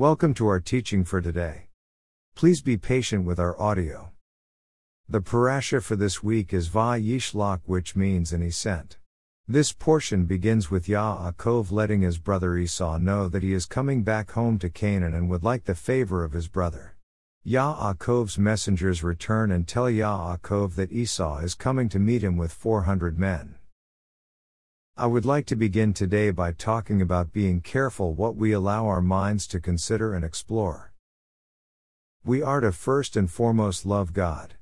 Welcome to our teaching for today. Please be patient with our audio. The parasha for this week is Vayishlach, which means and he sent. This portion begins with Yaakov letting his brother Esau know that he is coming back home to Canaan and would like the favor of his brother. Yaakov's messengers return and tell Yaakov that Esau is coming to meet him with 400 men. I would like to begin today by talking about being careful what we allow our minds to consider and explore. We are to first and foremost love God.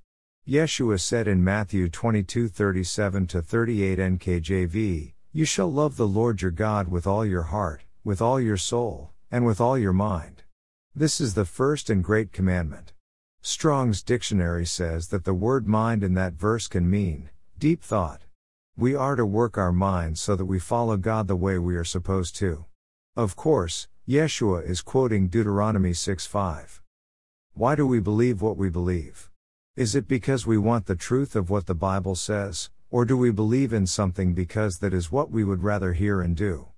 Yeshua said in Matthew 22:37 to 38 NKJV, "You shall love the Lord your God with all your heart, with all your soul, and with all your mind." This is the first and great commandment. Strong's dictionary says that the word mind in that verse can mean deep thought. We are to work our minds so that we follow God the way we are supposed to. Of course, Yeshua is quoting Deuteronomy 6:5. Why do we believe what we believe? Is it because we want the truth of what the Bible says, or do we believe in something because that is what we would rather hear and do?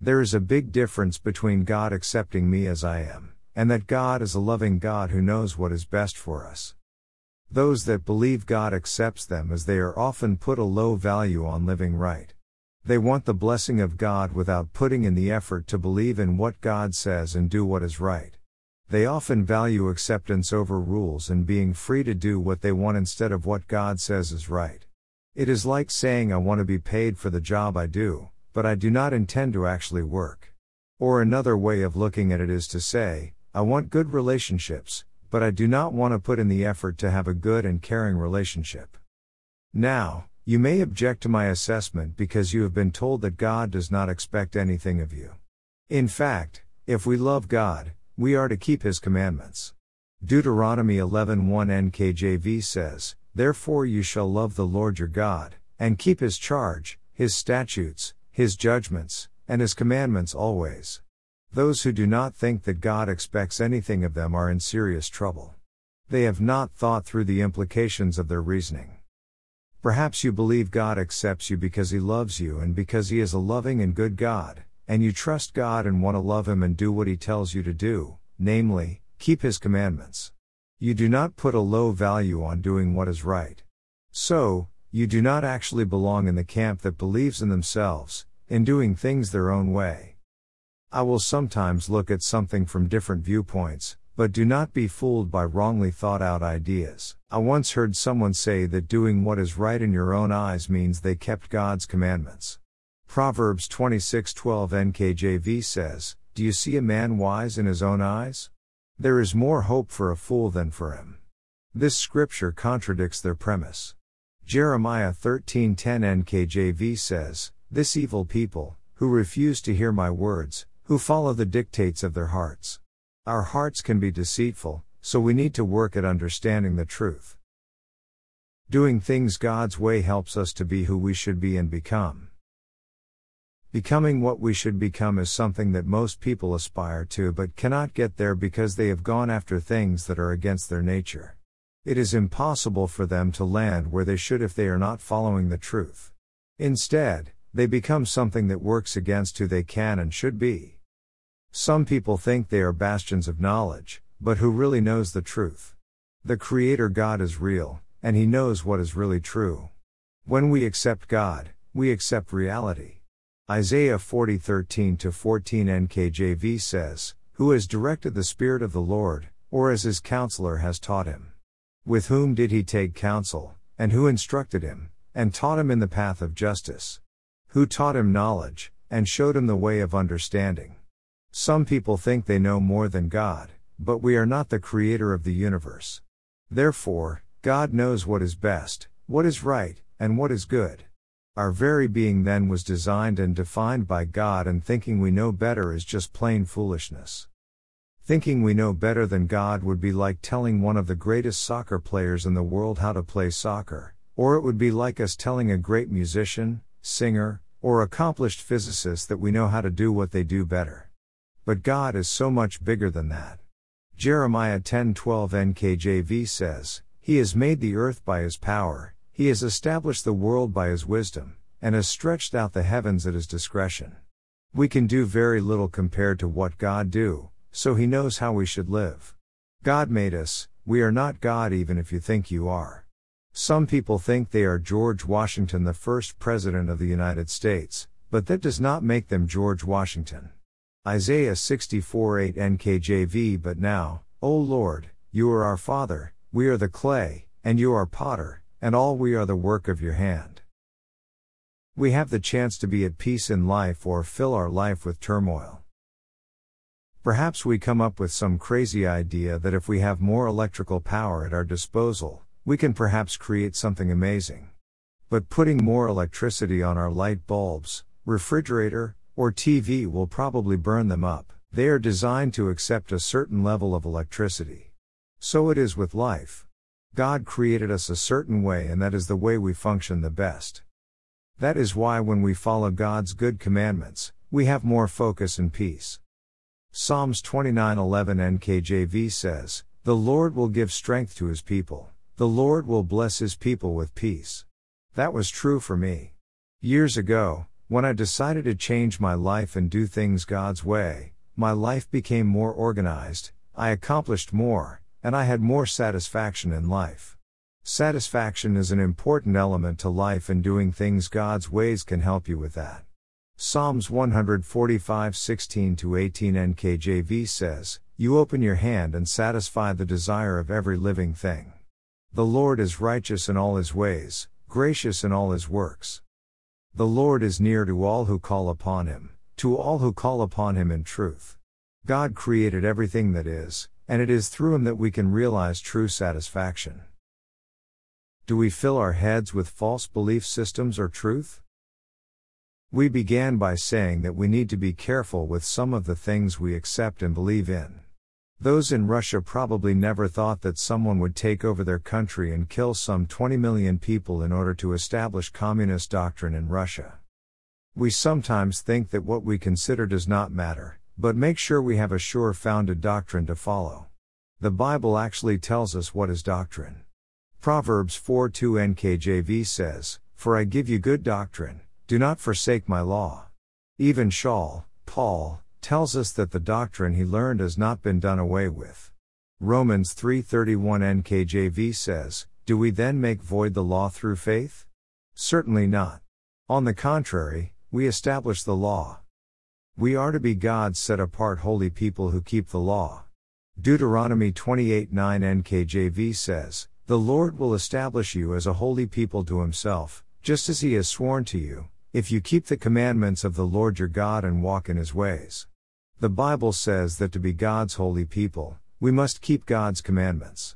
There is a big difference between God accepting me as I am, and that God is a loving God who knows what is best for us. Those that believe God accepts them as they are often put a low value on living right. They want the blessing of God without putting in the effort to believe in what God says and do what is right. They often value acceptance over rules and being free to do what they want instead of what God says is right. It is like saying I want to be paid for the job I do, but I do not intend to actually work. Or another way of looking at it is to say, I want good relationships, but I do not want to put in the effort to have a good and caring relationship. Now, you may object to my assessment because you have been told that God does not expect anything of you. In fact, if we love God, we are to keep his commandments. Deuteronomy 11:1 NKJV says, "Therefore you shall love the Lord your God, and keep his charge, his statutes, his judgments, and his commandments always." Those who do not think that God expects anything of them are in serious trouble. They have not thought through the implications of their reasoning. Perhaps you believe God accepts you because He loves you and because He is a loving and good God, and you trust God and want to love Him and do what He tells you to do, namely, keep His commandments. You do not put a low value on doing what is right. So, you do not actually belong in the camp that believes in themselves, in doing things their own way. I will sometimes look at something from different viewpoints, but do not be fooled by wrongly thought out ideas. I once heard someone say that doing what is right in your own eyes means they kept God's commandments. Proverbs 26:12 NKJV says, "Do you see a man wise in his own eyes? There is more hope for a fool than for him." This scripture contradicts their premise. Jeremiah 13:10 NKJV says, "This evil people, who refuse to hear my words, who follow the dictates of their hearts. Our hearts can be deceitful, so we need to work at understanding the truth. Doing things God's way helps us to be who we should be and become. Becoming what we should become is something that most people aspire to but cannot get there because they have gone after things that are against their nature. It is impossible for them to land where they should if they are not following the truth. Instead, they become something that works against who they can and should be. Some people think they are bastions of knowledge, but who really knows the truth? The Creator God is real, and He knows what is really true. When we accept God, we accept reality. Isaiah 40 13 14 NKJV says, Who has directed the Spirit of the Lord, or as his counselor has taught him? With whom did he take counsel, and who instructed him, and taught him in the path of justice? Who taught him knowledge, and showed him the way of understanding? Some people think they know more than God, but we are not the creator of the universe. Therefore, God knows what is best, what is right, and what is good. Our very being then was designed and defined by God, and thinking we know better is just plain foolishness. Thinking we know better than God would be like telling one of the greatest soccer players in the world how to play soccer, or it would be like us telling a great musician, singer, or accomplished physicist that we know how to do what they do better. But God is so much bigger than that. Jeremiah 10:12 NKJV says, He has made the earth by his power, he has established the world by his wisdom, and has stretched out the heavens at his discretion. We can do very little compared to what God do, so he knows how we should live. God made us, we are not God even if you think you are. Some people think they are George Washington, the first President of the United States, but that does not make them George Washington. Isaiah 64 8 NKJV But now, O Lord, you are our Father, we are the clay, and you are potter, and all we are the work of your hand. We have the chance to be at peace in life or fill our life with turmoil. Perhaps we come up with some crazy idea that if we have more electrical power at our disposal, we can perhaps create something amazing. But putting more electricity on our light bulbs, refrigerator, or TV will probably burn them up. They are designed to accept a certain level of electricity. So it is with life. God created us a certain way and that is the way we function the best. That is why when we follow God's good commandments, we have more focus and peace. Psalms 29:11 NKJV says, "The Lord will give strength to his people. The Lord will bless his people with peace." That was true for me. Years ago, when I decided to change my life and do things God's way, my life became more organized, I accomplished more, and I had more satisfaction in life. Satisfaction is an important element to life and doing things God's ways can help you with that. Psalms 145 16 18 NKJV says, You open your hand and satisfy the desire of every living thing. The Lord is righteous in all his ways, gracious in all his works. The Lord is near to all who call upon him, to all who call upon him in truth. God created everything that is, and it is through him that we can realize true satisfaction. Do we fill our heads with false belief systems or truth? We began by saying that we need to be careful with some of the things we accept and believe in. Those in Russia probably never thought that someone would take over their country and kill some 20 million people in order to establish communist doctrine in Russia. We sometimes think that what we consider does not matter, but make sure we have a sure founded doctrine to follow. The Bible actually tells us what is doctrine. Proverbs 4 2 NKJV says, For I give you good doctrine, do not forsake my law. Even Shaul, Paul, tells us that the doctrine he learned has not been done away with. Romans 3:31 NKJV says, "Do we then make void the law through faith? Certainly not. On the contrary, we establish the law. We are to be God's set apart holy people who keep the law." Deuteronomy 28:9 NKJV says, "The Lord will establish you as a holy people to himself, just as he has sworn to you." if you keep the commandments of the Lord your God and walk in his ways. The Bible says that to be God's holy people, we must keep God's commandments.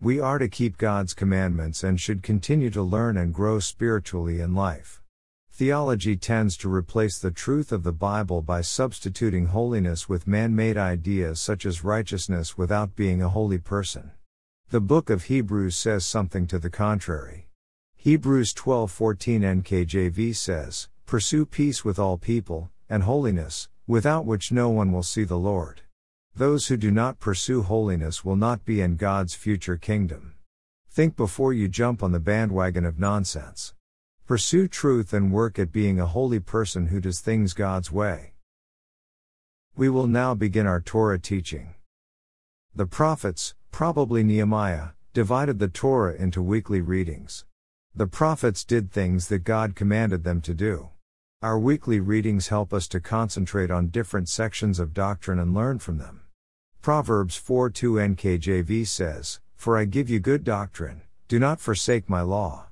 We are to keep God's commandments and should continue to learn and grow spiritually in life. Theology tends to replace the truth of the Bible by substituting holiness with man made ideas such as righteousness without being a holy person. The book of Hebrews says something to the contrary. Hebrews 12:14 NKJV says, "Pursue peace with all people and holiness, without which no one will see the Lord." Those who do not pursue holiness will not be in God's future kingdom. Think before you jump on the bandwagon of nonsense. Pursue truth and work at being a holy person who does things God's way. We will now begin our Torah teaching. The prophets, probably Nehemiah, divided the Torah into weekly readings. The prophets did things that God commanded them to do. Our weekly readings help us to concentrate on different sections of doctrine and learn from them. Proverbs 4 2 NKJV says, For I give you good doctrine, do not forsake my law.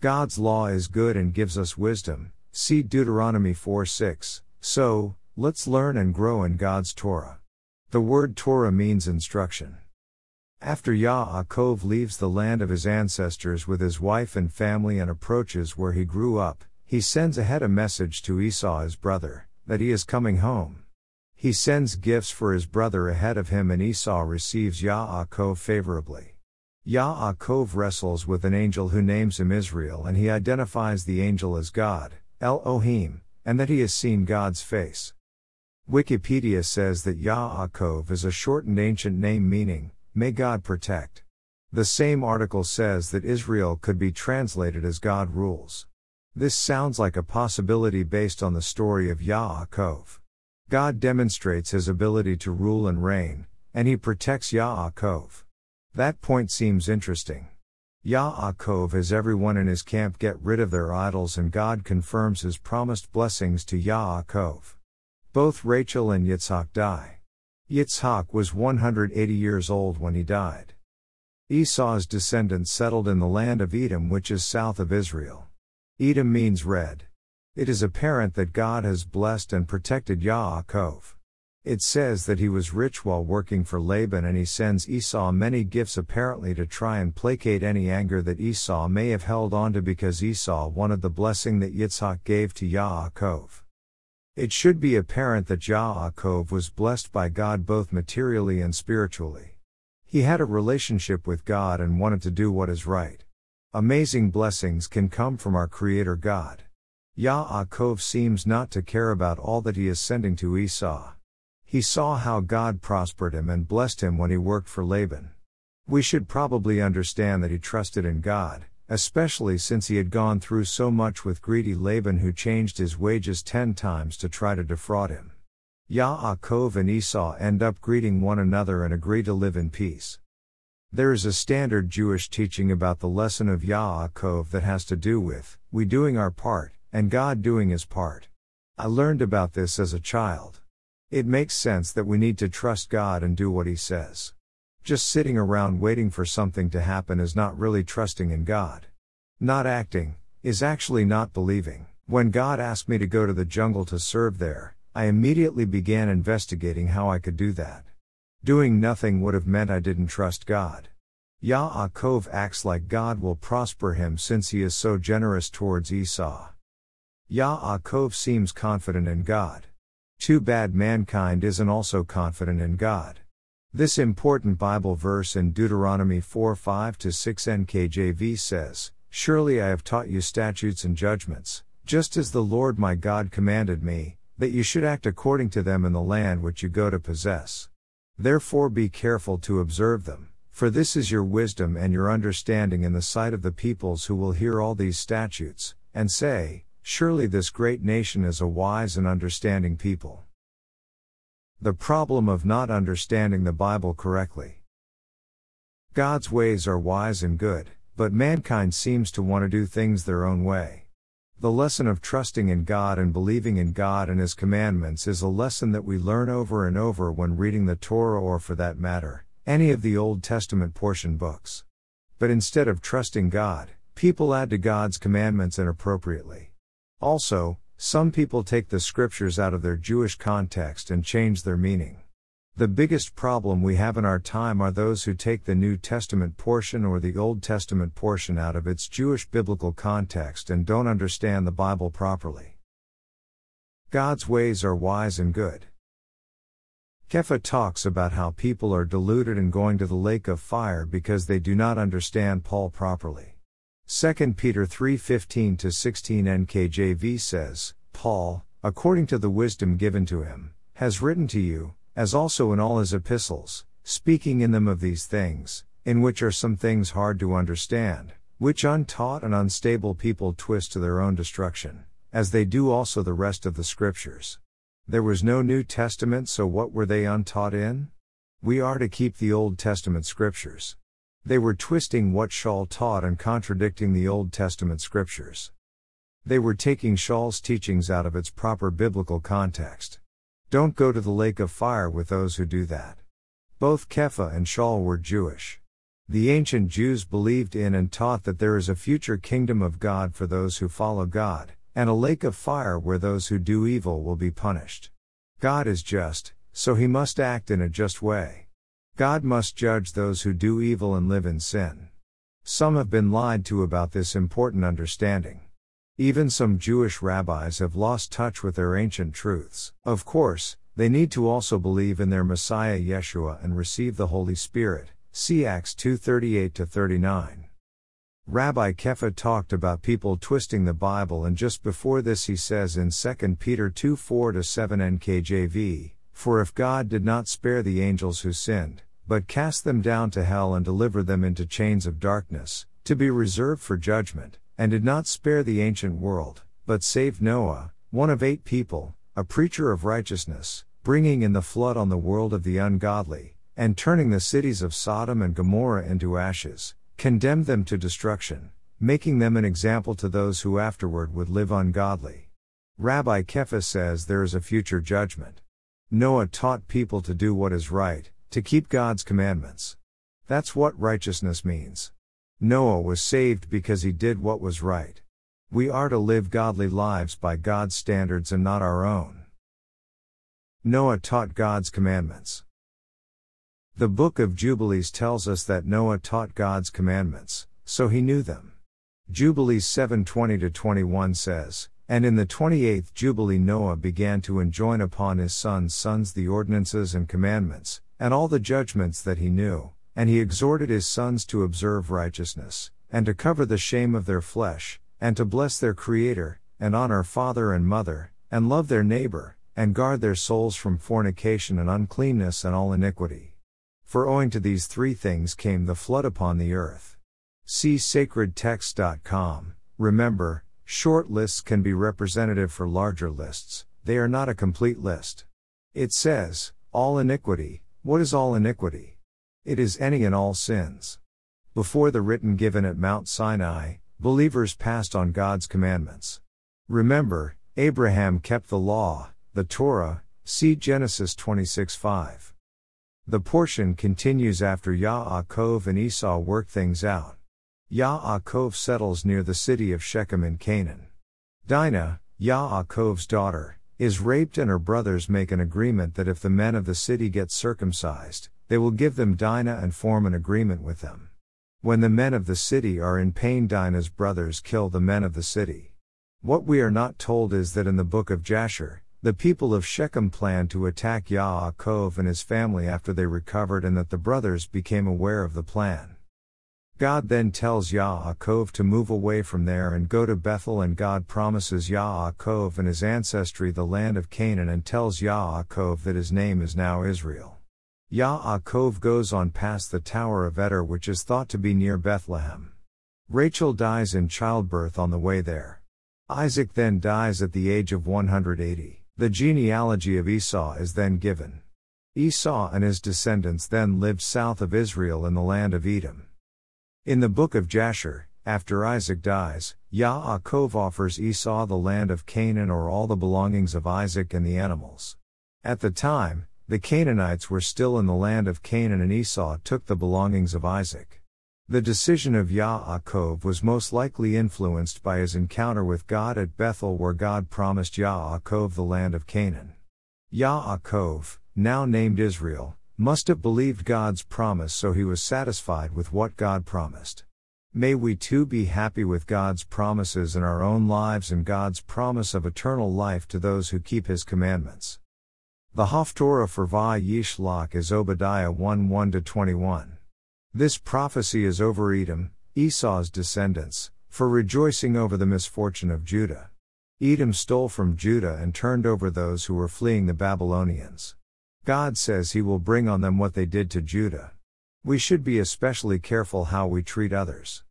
God's law is good and gives us wisdom. See Deuteronomy 4 6. So, let's learn and grow in God's Torah. The word Torah means instruction. After Yaakov leaves the land of his ancestors with his wife and family and approaches where he grew up, he sends ahead a message to Esau his brother, that he is coming home. He sends gifts for his brother ahead of him and Esau receives Yaakov favorably. Yaakov wrestles with an angel who names him Israel and he identifies the angel as God, Elohim, and that he has seen God's face. Wikipedia says that Yaakov is a shortened ancient name meaning, May God protect. The same article says that Israel could be translated as God rules. This sounds like a possibility based on the story of Yaakov. God demonstrates his ability to rule and reign, and he protects Yaakov. That point seems interesting. Yaakov has everyone in his camp get rid of their idols and God confirms his promised blessings to Yaakov. Both Rachel and Yitzhak die. Yitzhak was 180 years old when he died. Esau's descendants settled in the land of Edom which is south of Israel. Edom means red. It is apparent that God has blessed and protected Yaakov. It says that he was rich while working for Laban and he sends Esau many gifts apparently to try and placate any anger that Esau may have held onto because Esau wanted the blessing that Yitzhak gave to Yaakov. It should be apparent that Yaakov was blessed by God both materially and spiritually. He had a relationship with God and wanted to do what is right. Amazing blessings can come from our Creator God. Yaakov ah seems not to care about all that he is sending to Esau. He saw how God prospered him and blessed him when he worked for Laban. We should probably understand that he trusted in God, especially since he had gone through so much with greedy Laban who changed his wages ten times to try to defraud him. Yaakov ah and Esau end up greeting one another and agree to live in peace. There is a standard Jewish teaching about the lesson of Yaakov that has to do with we doing our part, and God doing his part. I learned about this as a child. It makes sense that we need to trust God and do what he says. Just sitting around waiting for something to happen is not really trusting in God. Not acting, is actually not believing. When God asked me to go to the jungle to serve there, I immediately began investigating how I could do that. Doing nothing would have meant I didn't trust God. Yaakov acts like God will prosper him since he is so generous towards Esau. Yaakov seems confident in God. Too bad mankind isn't also confident in God. This important Bible verse in Deuteronomy 4 5 6 NKJV says, Surely I have taught you statutes and judgments, just as the Lord my God commanded me, that you should act according to them in the land which you go to possess. Therefore be careful to observe them, for this is your wisdom and your understanding in the sight of the peoples who will hear all these statutes, and say, Surely this great nation is a wise and understanding people. The problem of not understanding the Bible correctly. God's ways are wise and good, but mankind seems to want to do things their own way. The lesson of trusting in God and believing in God and His commandments is a lesson that we learn over and over when reading the Torah or, for that matter, any of the Old Testament portion books. But instead of trusting God, people add to God's commandments inappropriately. Also, some people take the scriptures out of their Jewish context and change their meaning. The biggest problem we have in our time are those who take the New Testament portion or the Old Testament portion out of its Jewish biblical context and don't understand the Bible properly. God's ways are wise and good. Kepha talks about how people are deluded and going to the lake of fire because they do not understand Paul properly. 2 Peter 3:15 to 16 NKJV says, Paul, according to the wisdom given to him, has written to you, as also in all his epistles, speaking in them of these things, in which are some things hard to understand, which untaught and unstable people twist to their own destruction, as they do also the rest of the scriptures. There was no New Testament, so what were they untaught in? We are to keep the Old Testament scriptures. They were twisting what Shaul taught and contradicting the Old Testament scriptures. They were taking Shaul's teachings out of its proper biblical context. Don't go to the lake of fire with those who do that. Both Kepha and Shaul were Jewish. The ancient Jews believed in and taught that there is a future kingdom of God for those who follow God, and a lake of fire where those who do evil will be punished. God is just, so he must act in a just way. God must judge those who do evil and live in sin. Some have been lied to about this important understanding. Even some Jewish rabbis have lost touch with their ancient truths. Of course, they need to also believe in their Messiah Yeshua and receive the Holy Spirit. See Acts 2:38-39. Rabbi Kepha talked about people twisting the Bible and just before this he says in 2 Peter 2.4 to 7 NKJV, For if God did not spare the angels who sinned, but cast them down to hell and deliver them into chains of darkness, to be reserved for judgment, and did not spare the ancient world, but saved Noah, one of eight people, a preacher of righteousness, bringing in the flood on the world of the ungodly, and turning the cities of Sodom and Gomorrah into ashes, condemned them to destruction, making them an example to those who afterward would live ungodly. Rabbi Kepha says there is a future judgment. Noah taught people to do what is right, to keep God's commandments. That's what righteousness means. Noah was saved because he did what was right. We are to live godly lives by God's standards and not our own. Noah taught God's commandments. The book of Jubilees tells us that Noah taught God's commandments, so he knew them. Jubilees 7:20 21 says, And in the 28th jubilee Noah began to enjoin upon his sons' sons the ordinances and commandments, and all the judgments that he knew, and he exhorted his sons to observe righteousness, and to cover the shame of their flesh, and to bless their Creator, and honor father and mother, and love their neighbor, and guard their souls from fornication and uncleanness and all iniquity. For owing to these three things came the flood upon the earth. See sacredtext.com. Remember, short lists can be representative for larger lists, they are not a complete list. It says, all iniquity. What is all iniquity? It is any and all sins. Before the written given at Mount Sinai, believers passed on God's commandments. Remember, Abraham kept the law, the Torah, see Genesis 26 5. The portion continues after Yaakov and Esau work things out. Yaakov settles near the city of Shechem in Canaan. Dinah, Yaakov's daughter, is raped and her brothers make an agreement that if the men of the city get circumcised, they will give them Dinah and form an agreement with them. When the men of the city are in pain, Dinah's brothers kill the men of the city. What we are not told is that in the book of Jasher, the people of Shechem planned to attack Yaakov and his family after they recovered and that the brothers became aware of the plan. God then tells Yaakov to move away from there and go to Bethel and God promises Yaakov and his ancestry the land of Canaan and tells Yaakov that his name is now Israel. Yaakov ah goes on past the Tower of Eder, which is thought to be near Bethlehem. Rachel dies in childbirth on the way there. Isaac then dies at the age of 180. The genealogy of Esau is then given. Esau and his descendants then lived south of Israel in the land of Edom. In the book of Jasher, after Isaac dies, Yaakov ah offers Esau the land of Canaan or all the belongings of Isaac and the animals. At the time, the Canaanites were still in the land of Canaan and Esau took the belongings of Isaac. The decision of Yaakov was most likely influenced by his encounter with God at Bethel where God promised Yaakov the land of Canaan. Yaakov, now named Israel, must have believed God's promise so he was satisfied with what God promised. May we too be happy with God's promises in our own lives and God's promise of eternal life to those who keep his commandments. The Haftorah for Vayishlach is Obadiah 1 1 21. This prophecy is over Edom, Esau's descendants, for rejoicing over the misfortune of Judah. Edom stole from Judah and turned over those who were fleeing the Babylonians. God says he will bring on them what they did to Judah. We should be especially careful how we treat others.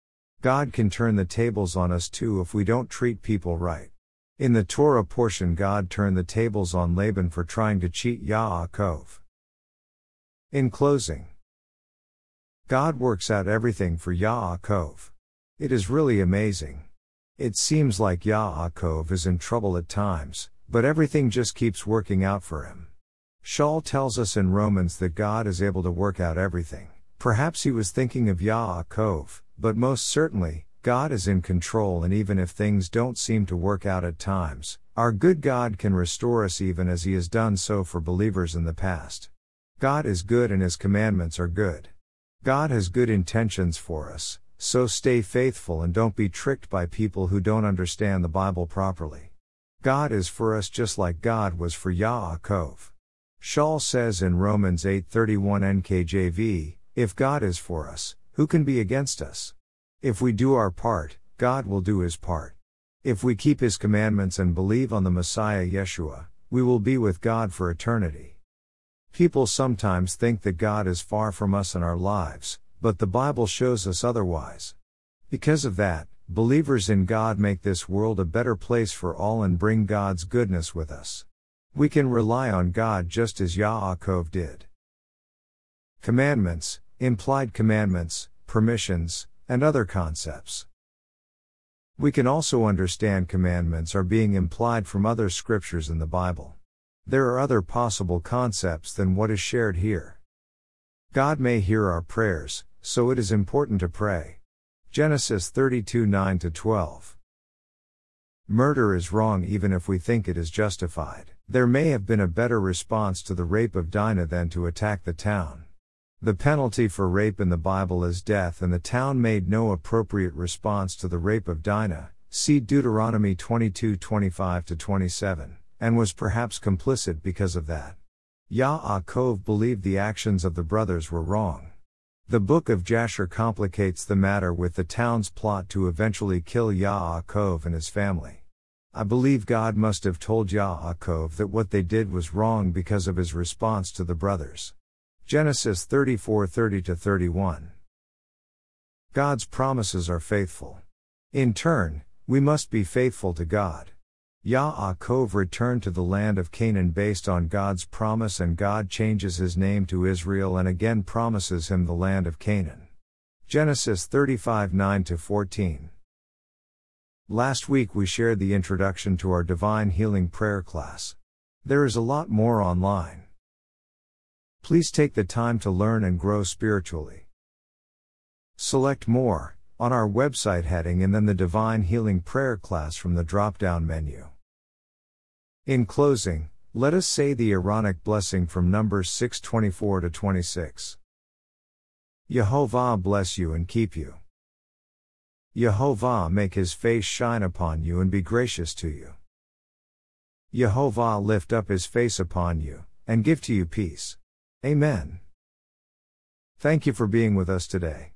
God can turn the tables on us too if we don't treat people right. In the Torah portion, God turned the tables on Laban for trying to cheat Yaakov. In closing, God works out everything for Yaakov. It is really amazing. It seems like Yaakov is in trouble at times, but everything just keeps working out for him. Shaul tells us in Romans that God is able to work out everything. Perhaps he was thinking of Yaakov, but most certainly, God is in control, and even if things don't seem to work out at times, our good God can restore us even as He has done so for believers in the past. God is good and His commandments are good. God has good intentions for us, so stay faithful and don't be tricked by people who don't understand the Bible properly. God is for us just like God was for Yaakov. Shaul says in Romans 8:31 NKJV, if God is for us, who can be against us? If we do our part, God will do his part. If we keep his commandments and believe on the Messiah Yeshua, we will be with God for eternity. People sometimes think that God is far from us in our lives, but the Bible shows us otherwise. Because of that, believers in God make this world a better place for all and bring God's goodness with us. We can rely on God just as Yaakov did. Commandments, implied commandments, permissions, and other concepts. We can also understand commandments are being implied from other scriptures in the Bible. There are other possible concepts than what is shared here. God may hear our prayers, so it is important to pray. Genesis 32 9 12. Murder is wrong even if we think it is justified. There may have been a better response to the rape of Dinah than to attack the town. The penalty for rape in the Bible is death, and the town made no appropriate response to the rape of Dinah. See Deuteronomy 22 25 27, and was perhaps complicit because of that. Yaakov believed the actions of the brothers were wrong. The book of Jasher complicates the matter with the town's plot to eventually kill Yaakov and his family. I believe God must have told Yaakov that what they did was wrong because of his response to the brothers. Genesis 34 30 31. God's promises are faithful. In turn, we must be faithful to God. Yaakov returned to the land of Canaan based on God's promise, and God changes his name to Israel and again promises him the land of Canaan. Genesis 35 9 14. Last week we shared the introduction to our Divine Healing Prayer class. There is a lot more online. Please take the time to learn and grow spiritually. Select More on our website heading and then the Divine Healing Prayer class from the drop down menu. In closing, let us say the Aaronic blessing from Numbers 6:24 to 26. Yehovah bless you and keep you. Yehovah make his face shine upon you and be gracious to you. Yehovah lift up his face upon you, and give to you peace. Amen. Thank you for being with us today.